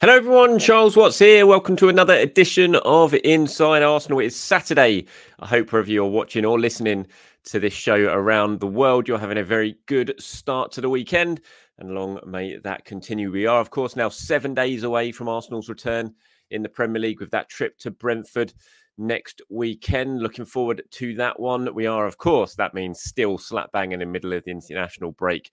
Hello, everyone. Charles Watts here. Welcome to another edition of Inside Arsenal. It's Saturday. I hope wherever you're watching or listening to this show around the world, you're having a very good start to the weekend. And long may that continue. We are, of course, now seven days away from Arsenal's return in the Premier League with that trip to Brentford next weekend. Looking forward to that one. We are, of course, that means still slap bang in the middle of the international break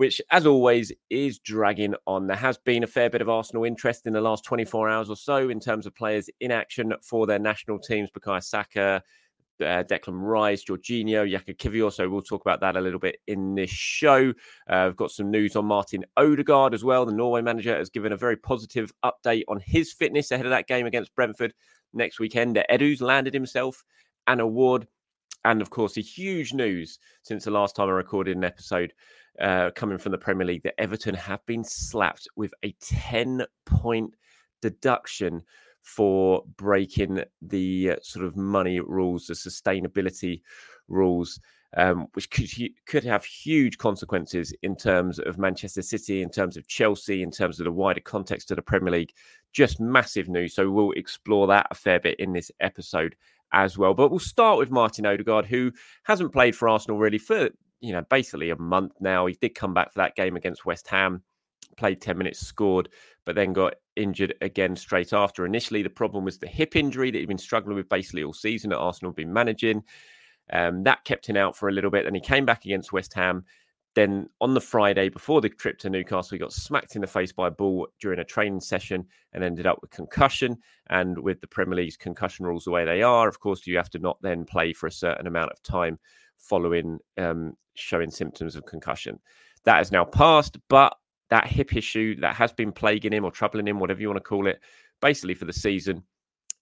which, as always, is dragging on. There has been a fair bit of Arsenal interest in the last 24 hours or so in terms of players in action for their national teams. Bukayo Saka, uh, Declan Rice, Jorginho, Jakub Kiwior. So we'll talk about that a little bit in this show. Uh, I've got some news on Martin Odegaard as well. The Norway manager has given a very positive update on his fitness ahead of that game against Brentford next weekend. Edu's landed himself an award. And of course, the huge news since the last time I recorded an episode uh, coming from the Premier League that Everton have been slapped with a 10 point deduction for breaking the uh, sort of money rules, the sustainability rules, um, which could could have huge consequences in terms of Manchester City, in terms of Chelsea, in terms of the wider context of the Premier League. Just massive news. So we'll explore that a fair bit in this episode as well. But we'll start with Martin Odegaard, who hasn't played for Arsenal really for you know, basically a month now. He did come back for that game against West Ham, played 10 minutes, scored, but then got injured again straight after. Initially, the problem was the hip injury that he'd been struggling with basically all season that Arsenal had been managing. Um, that kept him out for a little bit. and he came back against West Ham. Then on the Friday before the trip to Newcastle, he got smacked in the face by a ball during a training session and ended up with concussion. And with the Premier League's concussion rules the way they are, of course, you have to not then play for a certain amount of time following um, showing symptoms of concussion. That has now passed, but that hip issue that has been plaguing him or troubling him, whatever you want to call it, basically for the season,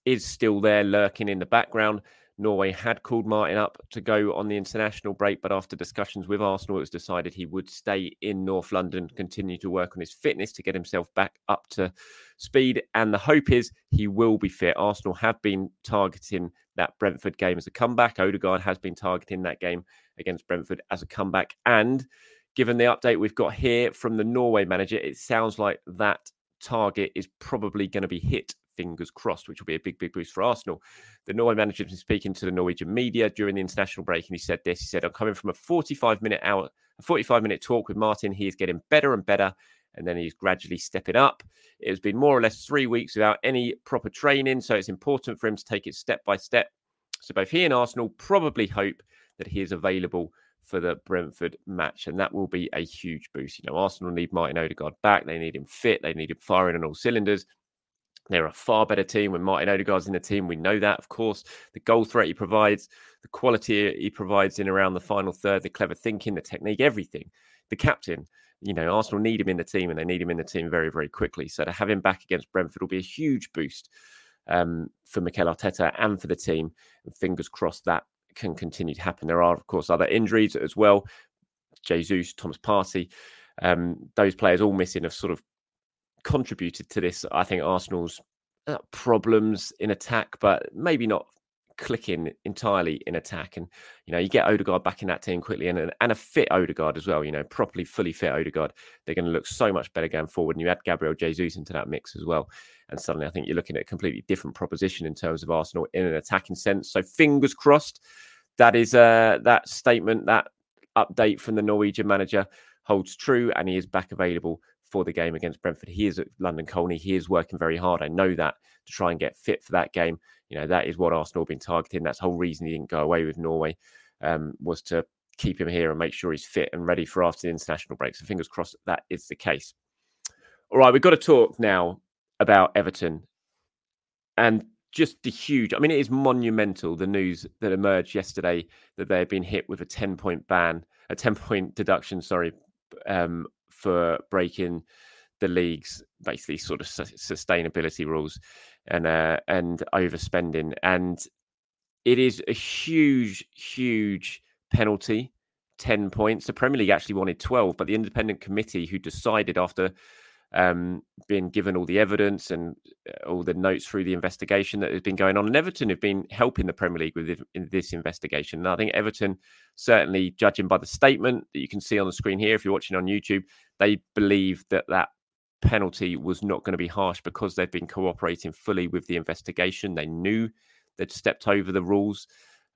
is still there lurking in the background. Norway had called Martin up to go on the international break, but after discussions with Arsenal, it was decided he would stay in North London, continue to work on his fitness to get himself back up to speed. And the hope is he will be fit. Arsenal have been targeting that Brentford game as a comeback. Odegaard has been targeting that game against Brentford as a comeback. And given the update we've got here from the Norway manager, it sounds like that target is probably going to be hit fingers crossed, which will be a big, big boost for Arsenal. The Norway manager has been speaking to the Norwegian media during the international break, and he said this. He said, I'm coming from a 45 minute hour, a 45 minute talk with Martin. He is getting better and better, and then he's gradually stepping up. It has been more or less three weeks without any proper training, so it's important for him to take it step by step. So both he and Arsenal probably hope that he is available for the Brentford match, and that will be a huge boost. You know, Arsenal need Martin Odegaard back. They need him fit. They need him firing on all cylinders. They're a far better team when Martin Odegaard's in the team. We know that, of course. The goal threat he provides, the quality he provides in around the final third, the clever thinking, the technique, everything. The captain, you know, Arsenal need him in the team and they need him in the team very, very quickly. So to have him back against Brentford will be a huge boost um, for Mikel Arteta and for the team. And fingers crossed that can continue to happen. There are, of course, other injuries as well. Jesus, Thomas Partey, um, those players all missing have sort of contributed to this. I think Arsenal's uh, problems in attack, but maybe not clicking entirely in attack. And you know, you get Odegaard back in that team quickly, and and a fit Odegaard as well. You know, properly fully fit Odegaard, they're going to look so much better going forward. And you add Gabriel Jesus into that mix as well, and suddenly I think you're looking at a completely different proposition in terms of Arsenal in an attacking sense. So fingers crossed. That is uh, that statement, that update from the Norwegian manager holds true, and he is back available for the game against Brentford. He is at London Colney. He is working very hard. I know that to try and get fit for that game. You know, that is what Arsenal have been targeting. That's the whole reason he didn't go away with Norway um, was to keep him here and make sure he's fit and ready for after the international break. So fingers crossed that is the case. All right, we've got to talk now about Everton and just the huge. I mean, it is monumental the news that emerged yesterday that they had been hit with a ten point ban, a ten point deduction. Sorry, um, for breaking the league's basically sort of sustainability rules and uh, and overspending. And it is a huge, huge penalty. 10 points. The Premier League actually wanted 12, but the independent committee who decided after um, being given all the evidence and uh, all the notes through the investigation that has been going on. And Everton have been helping the Premier League with this investigation. And I think Everton, certainly judging by the statement that you can see on the screen here, if you're watching on YouTube, they believe that that penalty was not going to be harsh because they've been cooperating fully with the investigation. They knew they'd stepped over the rules.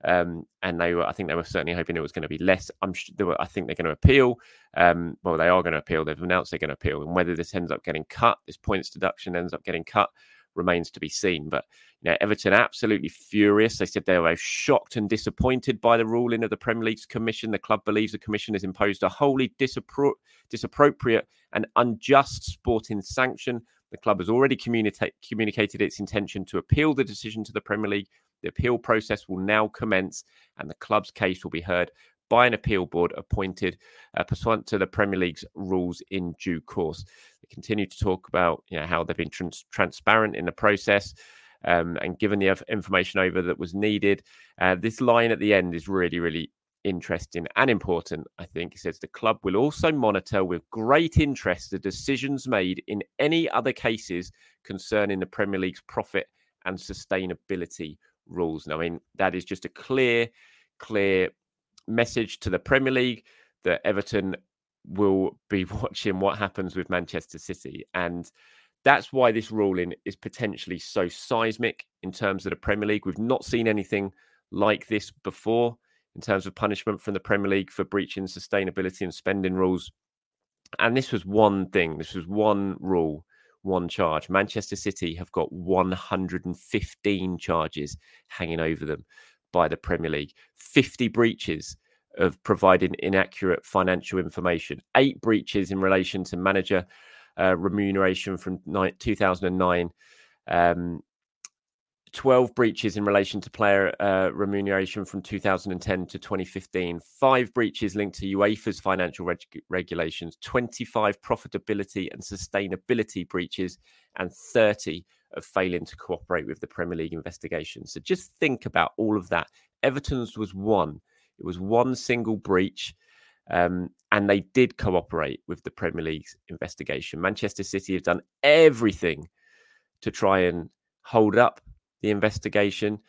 Um, and they were, I think they were certainly hoping it was going to be less. I'm sure were, I think they're going to appeal. Um, well, they are going to appeal. They've announced they're going to appeal, and whether this ends up getting cut, this points deduction ends up getting cut, remains to be seen. But you know, Everton absolutely furious. They said they were shocked and disappointed by the ruling of the Premier League's commission. The club believes the commission has imposed a wholly disappro- disappropriate and unjust sporting sanction. The club has already communicate, communicated its intention to appeal the decision to the Premier League the appeal process will now commence, and the club's case will be heard by an appeal board appointed uh, pursuant to the Premier League's rules in due course. They continue to talk about you know, how they've been trans- transparent in the process. Um, and given the information over that was needed, uh, this line at the end is really, really interesting and important. I think it says the club will also monitor with great interest the decisions made in any other cases concerning the Premier League's profit and sustainability rules. And I mean, that is just a clear, clear message to the Premier League that Everton will be watching what happens with Manchester City. And that's why this ruling is potentially so seismic in terms of the Premier League. We've not seen anything like this before in terms of punishment from the Premier League for breaching sustainability and spending rules. And this was one thing, this was one rule one charge. Manchester City have got 115 charges hanging over them by the Premier League, 50 breaches of providing inaccurate financial information, eight breaches in relation to manager uh, remuneration from 2009, um, 12 breaches in relation to player uh, remuneration from 2010 to 2015, five breaches linked to UEFA's financial reg- regulations, 25 profitability and sustainability breaches, and 30 of failing to cooperate with the Premier League investigation. So just think about all of that. Everton's was one, it was one single breach. Um, and they did cooperate with the Premier League's investigation. Manchester City have done everything to try and hold up the investigation.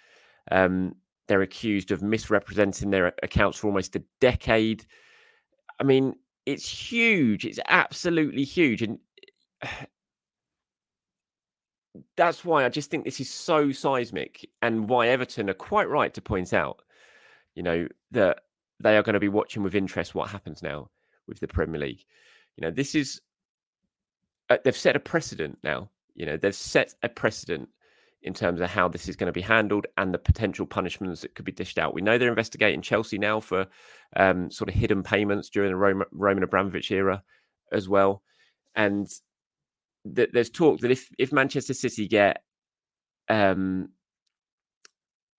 Um, they're accused of misrepresenting their accounts for almost a decade. I mean, it's huge. It's absolutely huge. And that's why I just think this is so seismic and why Everton are quite right to point out, you know, that they are going to be watching with interest what happens now with the Premier League. You know, this is, uh, they've set a precedent now. You know, they've set a precedent in terms of how this is going to be handled and the potential punishments that could be dished out. We know they're investigating Chelsea now for um, sort of hidden payments during the Roman, Roman Abramovich era as well. And th- there's talk that if if Manchester City get um,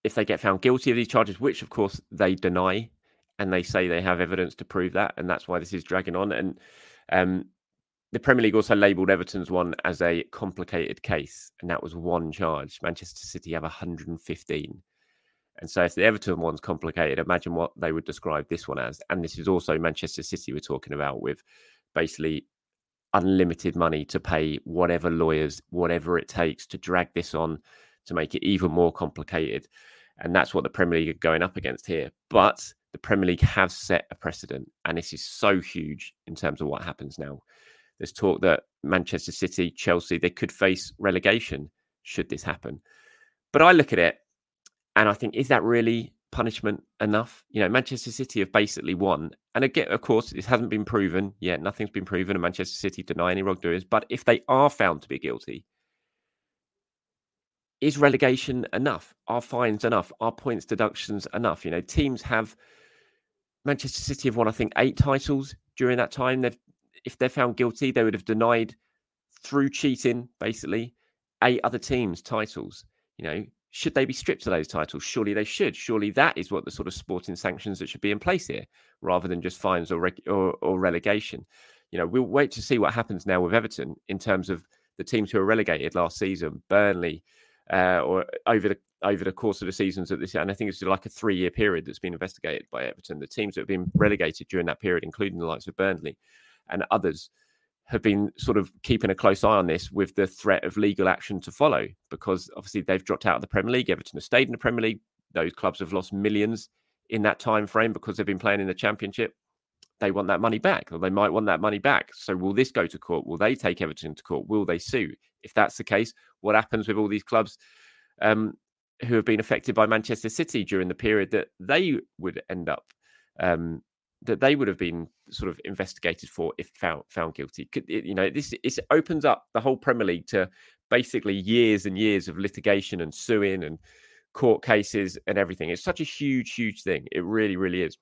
if they get found guilty of these charges, which of course they deny, and they say they have evidence to prove that, and that's why this is dragging on. And um, the Premier League also labelled Everton's one as a complicated case, and that was one charge. Manchester City have 115. And so, if the Everton one's complicated, imagine what they would describe this one as. And this is also Manchester City we're talking about, with basically unlimited money to pay whatever lawyers, whatever it takes to drag this on to make it even more complicated. And that's what the Premier League are going up against here. But the Premier League have set a precedent, and this is so huge in terms of what happens now. There's talk that Manchester City, Chelsea, they could face relegation should this happen. But I look at it and I think, is that really punishment enough? You know, Manchester City have basically won. And again, of course, this hasn't been proven yet. Nothing's been proven, and Manchester City deny any wrongdoings. But if they are found to be guilty, is relegation enough? Are fines enough? Are points deductions enough? You know, teams have Manchester City have won, I think, eight titles during that time. They've if they're found guilty, they would have denied through cheating, basically, eight other teams titles. You know, should they be stripped of those titles? Surely they should. Surely that is what the sort of sporting sanctions that should be in place here, rather than just fines or reg- or, or relegation. You know, we'll wait to see what happens now with Everton in terms of the teams who were relegated last season, Burnley, uh, or over the over the course of the seasons at this. And I think it's like a three year period that's been investigated by Everton. The teams that have been relegated during that period, including the likes of Burnley, and others have been sort of keeping a close eye on this with the threat of legal action to follow because obviously they've dropped out of the Premier League. Everton have stayed in the Premier League. Those clubs have lost millions in that time frame because they've been playing in the Championship. They want that money back, or they might want that money back. So, will this go to court? Will they take Everton to court? Will they sue? If that's the case, what happens with all these clubs um, who have been affected by Manchester City during the period that they would end up um, that they would have been sort of investigated for if found found guilty. You know, this it opens up the whole Premier League to basically years and years of litigation and suing and court cases and everything. It's such a huge, huge thing. It really, really is.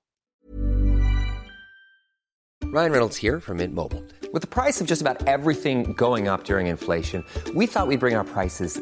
Ryan Reynolds here from Mint Mobile. With the price of just about everything going up during inflation, we thought we'd bring our prices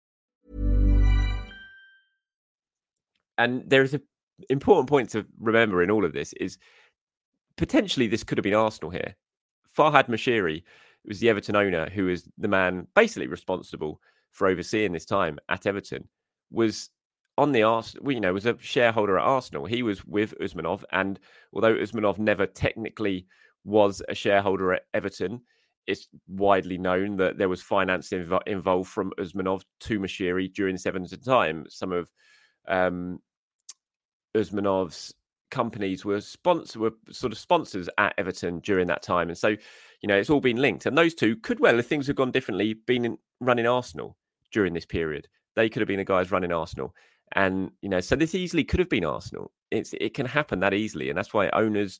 And there is an important point to remember in all of this is potentially this could have been Arsenal here. Farhad Moshiri was the Everton owner who was the man basically responsible for overseeing this time at Everton, was on the Arsenal, you know, was a shareholder at Arsenal. He was with Usmanov, and although Usmanov never technically was a shareholder at Everton, it's widely known that there was finance inv- involved from Usmanov to Moshiri during this Everton time. Some of um, Usmanov's companies were sponsor were sort of sponsors at Everton during that time, and so you know it's all been linked. And those two could well, if things had gone differently, been in, running Arsenal during this period. They could have been the guys running Arsenal, and you know, so this easily could have been Arsenal. It's it can happen that easily, and that's why owners.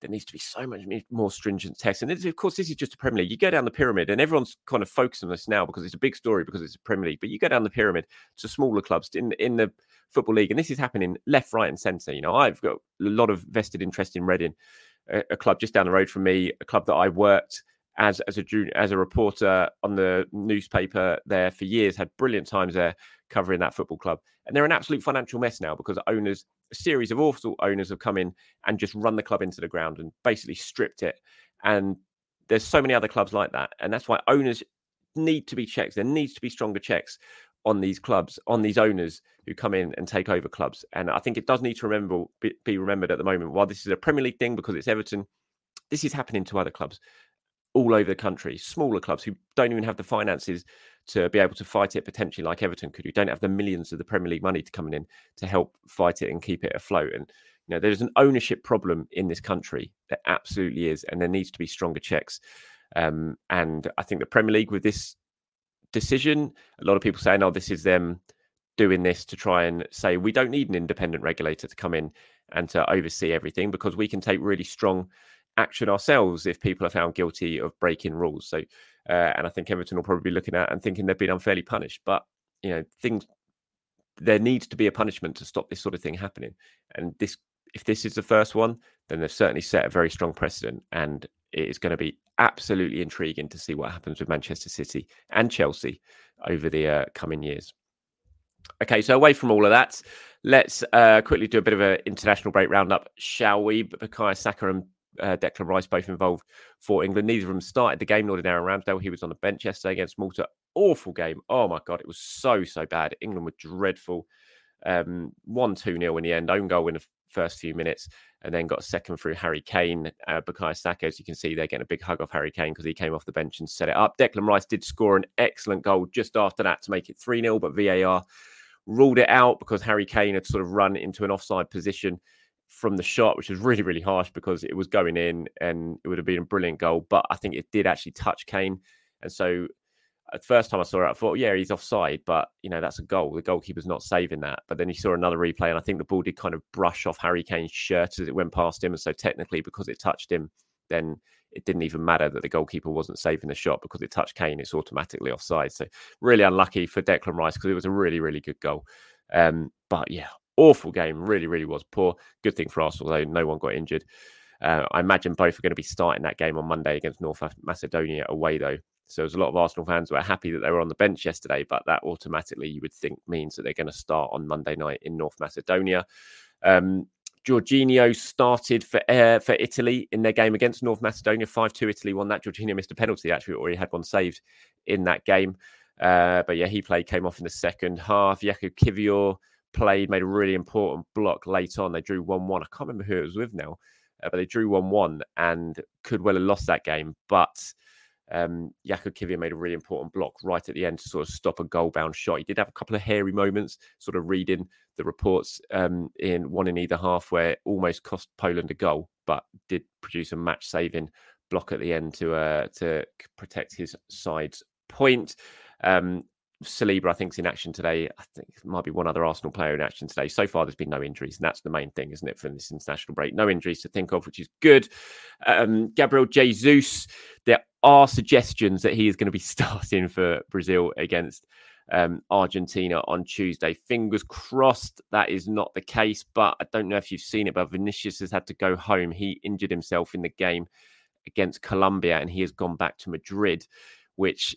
There needs to be so much more stringent tests. And of course, this is just a Premier League. You go down the pyramid, and everyone's kind of focused on this now because it's a big story because it's a Premier League. But you go down the pyramid to smaller clubs in in the Football League, and this is happening left, right, and centre. You know, I've got a lot of vested interest in Reading, a, a club just down the road from me, a club that I worked as as a junior, as a reporter on the newspaper there for years. Had brilliant times there covering that football club, and they're an absolute financial mess now because owners, a series of awful owners, have come in and just run the club into the ground and basically stripped it. And there's so many other clubs like that, and that's why owners need to be checked. There needs to be stronger checks on these clubs, on these owners who come in and take over clubs. And I think it does need to remember be, be remembered at the moment. While this is a Premier League thing because it's Everton, this is happening to other clubs. all over the country, smaller clubs who don't even have the finances to be able to fight it potentially like Everton could, who don't have the millions of the Premier League money to come in to help fight it and keep it afloat. And you know, there's an ownership problem in this country. There absolutely is, and there needs to be stronger checks. Um, and I think the Premier League with this decision, a lot of people saying, "Oh, this is them doing this to try and say we don't need an independent regulator to come in and to oversee everything because we can take really strong action ourselves if people are found guilty of breaking rules." So, uh, and I think Everton will probably be looking at and thinking they've been unfairly punished. But you know, things there needs to be a punishment to stop this sort of thing happening. And this, if this is the first one, then they've certainly set a very strong precedent. And it is going to be absolutely intriguing to see what happens with Manchester City and Chelsea over the uh, coming years. Okay, so away from all of that, let's uh, quickly do a bit of an international break roundup, shall we? But Bukayo Saka and uh, Declan Rice both involved for England. Neither of them started the game, nor did Aaron Ramsdale. He was on the bench yesterday against Malta. Awful game. Oh my God, it was so, so bad. England were dreadful. Um, 1 2 nil in the end, own goal in the first few minutes, and then got second through Harry Kane. Uh, Bukayo Saka, as you can see, they're getting a big hug off Harry Kane because he came off the bench and set it up. Declan Rice did score an excellent goal just after that to make it 3 0, but VAR ruled it out because Harry Kane had sort of run into an offside position from the shot, which was really, really harsh because it was going in and it would have been a brilliant goal. But I think it did actually touch Kane. And so the first time I saw it, I thought, yeah, he's offside, but you know, that's a goal. The goalkeeper's not saving that. But then you saw another replay, and I think the ball did kind of brush off Harry Kane's shirt as it went past him. And so technically, because it touched him, then it didn't even matter that the goalkeeper wasn't saving the shot because it touched Kane. It's automatically offside. So really unlucky for Declan Rice because it was a really, really good goal. Um, but yeah, awful game. Really, really was poor. Good thing for Arsenal, though, no one got injured. Uh, I imagine both are going to be starting that game on Monday against North Macedonia away, though. So there's a lot of Arsenal fans who are happy that they were on the bench yesterday, but that automatically you would think means that they're going to start on Monday night in North Macedonia. Um, Jorginho started for uh, for Italy in their game against North Macedonia. 5 2 Italy won that. Jorginho missed a penalty, actually, he had one saved in that game. Uh, but yeah, he played, came off in the second half. Jakub Kiwior played, made a really important block late on. They drew 1 1. I can't remember who it was with now, uh, but they drew 1 1 and could well have lost that game. But um, Jakub Kiwior made a really important block right at the end to sort of stop a goal bound shot. He did have a couple of hairy moments, sort of reading the reports um, in one in either half where almost cost Poland a goal, but did produce a match saving block at the end to uh, to protect his side's point. Um, Saliba, I think, is in action today. I think might be one other Arsenal player in action today. So far, there's been no injuries, and that's the main thing, isn't it, for this international break? No injuries to think of, which is good. Um, Gabriel Jesus, there are suggestions that he is going to be starting for Brazil against um, Argentina on Tuesday. Fingers crossed that is not the case, but I don't know if you've seen it, but Vinicius has had to go home. He injured himself in the game against Colombia, and he has gone back to Madrid, which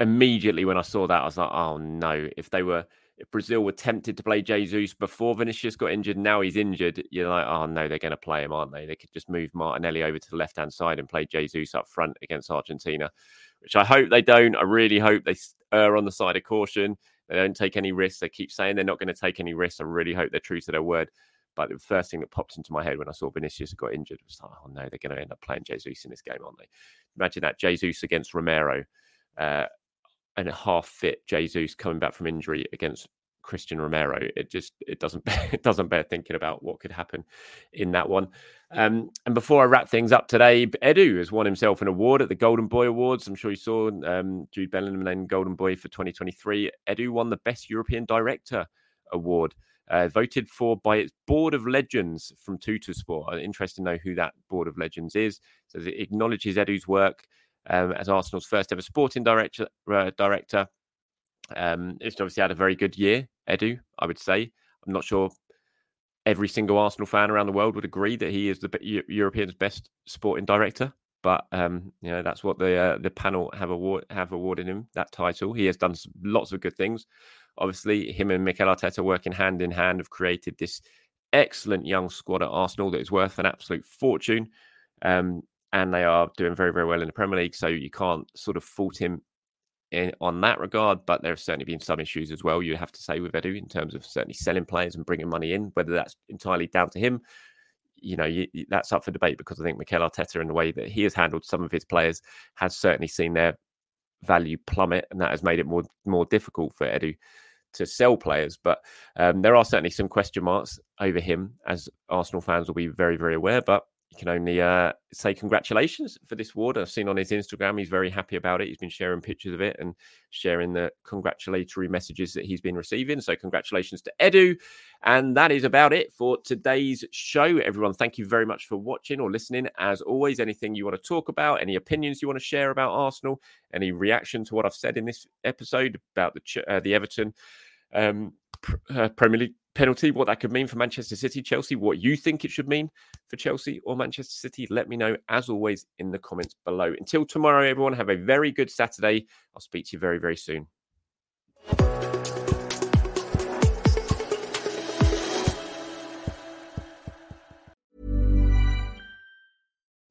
immediately when I saw that, I was like, oh no, if they were if Brazil were tempted to play Jesus before Vinicius got injured, now he's injured, you're like, oh no, they're going to play him, aren't they? They could just move Martinelli over to the left hand side and play Jesus up front against Argentina, which I hope they don't. I really hope they err on the side of caution. They don't take any risks. They keep saying they're not going to take any risks. I really hope they're true to their word. But the first thing that popped into my head when I saw Vinicius got injured was like, oh no, they're going to end up playing Jesus in this game, aren't they? Imagine that Jesus against Romero. Uh, and a half fit Jesus coming back from injury against Christian Romero. It just it doesn't it doesn't bear thinking about what could happen in that one. Um, and before I wrap things up today, Edu has won himself an award at the Golden Boy Awards. I'm sure you saw um, Jude Bellingham named Golden Boy for 2023. Edu won the Best European Director award. Uh, voted for by its board of legends from Tuttosport. I'm interested to know who that board of legends is. So it acknowledges Edu's work um, as Arsenal's first ever sporting director. Uh, director. Um, it's obviously had a very good year, Edu, I would say. I'm not sure every single Arsenal fan around the world would agree that he is the European's best sporting director, but um, you know that's what the uh, the panel have award have awarded him that title. He has done lots of good things. Obviously, him and Mikel Arteta working hand in hand have created this excellent young squad at Arsenal that is worth an absolute fortune. Um, and they are doing very, very well in the Premier League. So you can't sort of fault him in, on that regard. But there have certainly been some issues as well, you have to say, with Edu in terms of certainly selling players and bringing money in. Whether that's entirely down to him, you know, you, that's up for debate because I think Mikel Arteta, in the way that he has handled some of his players, has certainly seen their value plummet, and that has made it more more difficult for Edu to sell players. But um, there are certainly some question marks over him, as Arsenal fans will be very very aware. But you can only uh, say congratulations for this award. I've seen on his Instagram, he's very happy about it. He's been sharing pictures of it and sharing the congratulatory messages that he's been receiving. So, congratulations to Edu. And that is about it for today's show. Everyone, thank you very much for watching or listening. As always, anything you want to talk about, any opinions you want to share about Arsenal, any reaction to what I've said in this episode about the uh, the Everton um, uh, Premier League penalty, what that could mean for Manchester City, Chelsea, what you think it should mean for Chelsea or Manchester City, let me know as always in the comments below. Until tomorrow, everyone, have a very good Saturday. I'll speak to you very, very soon.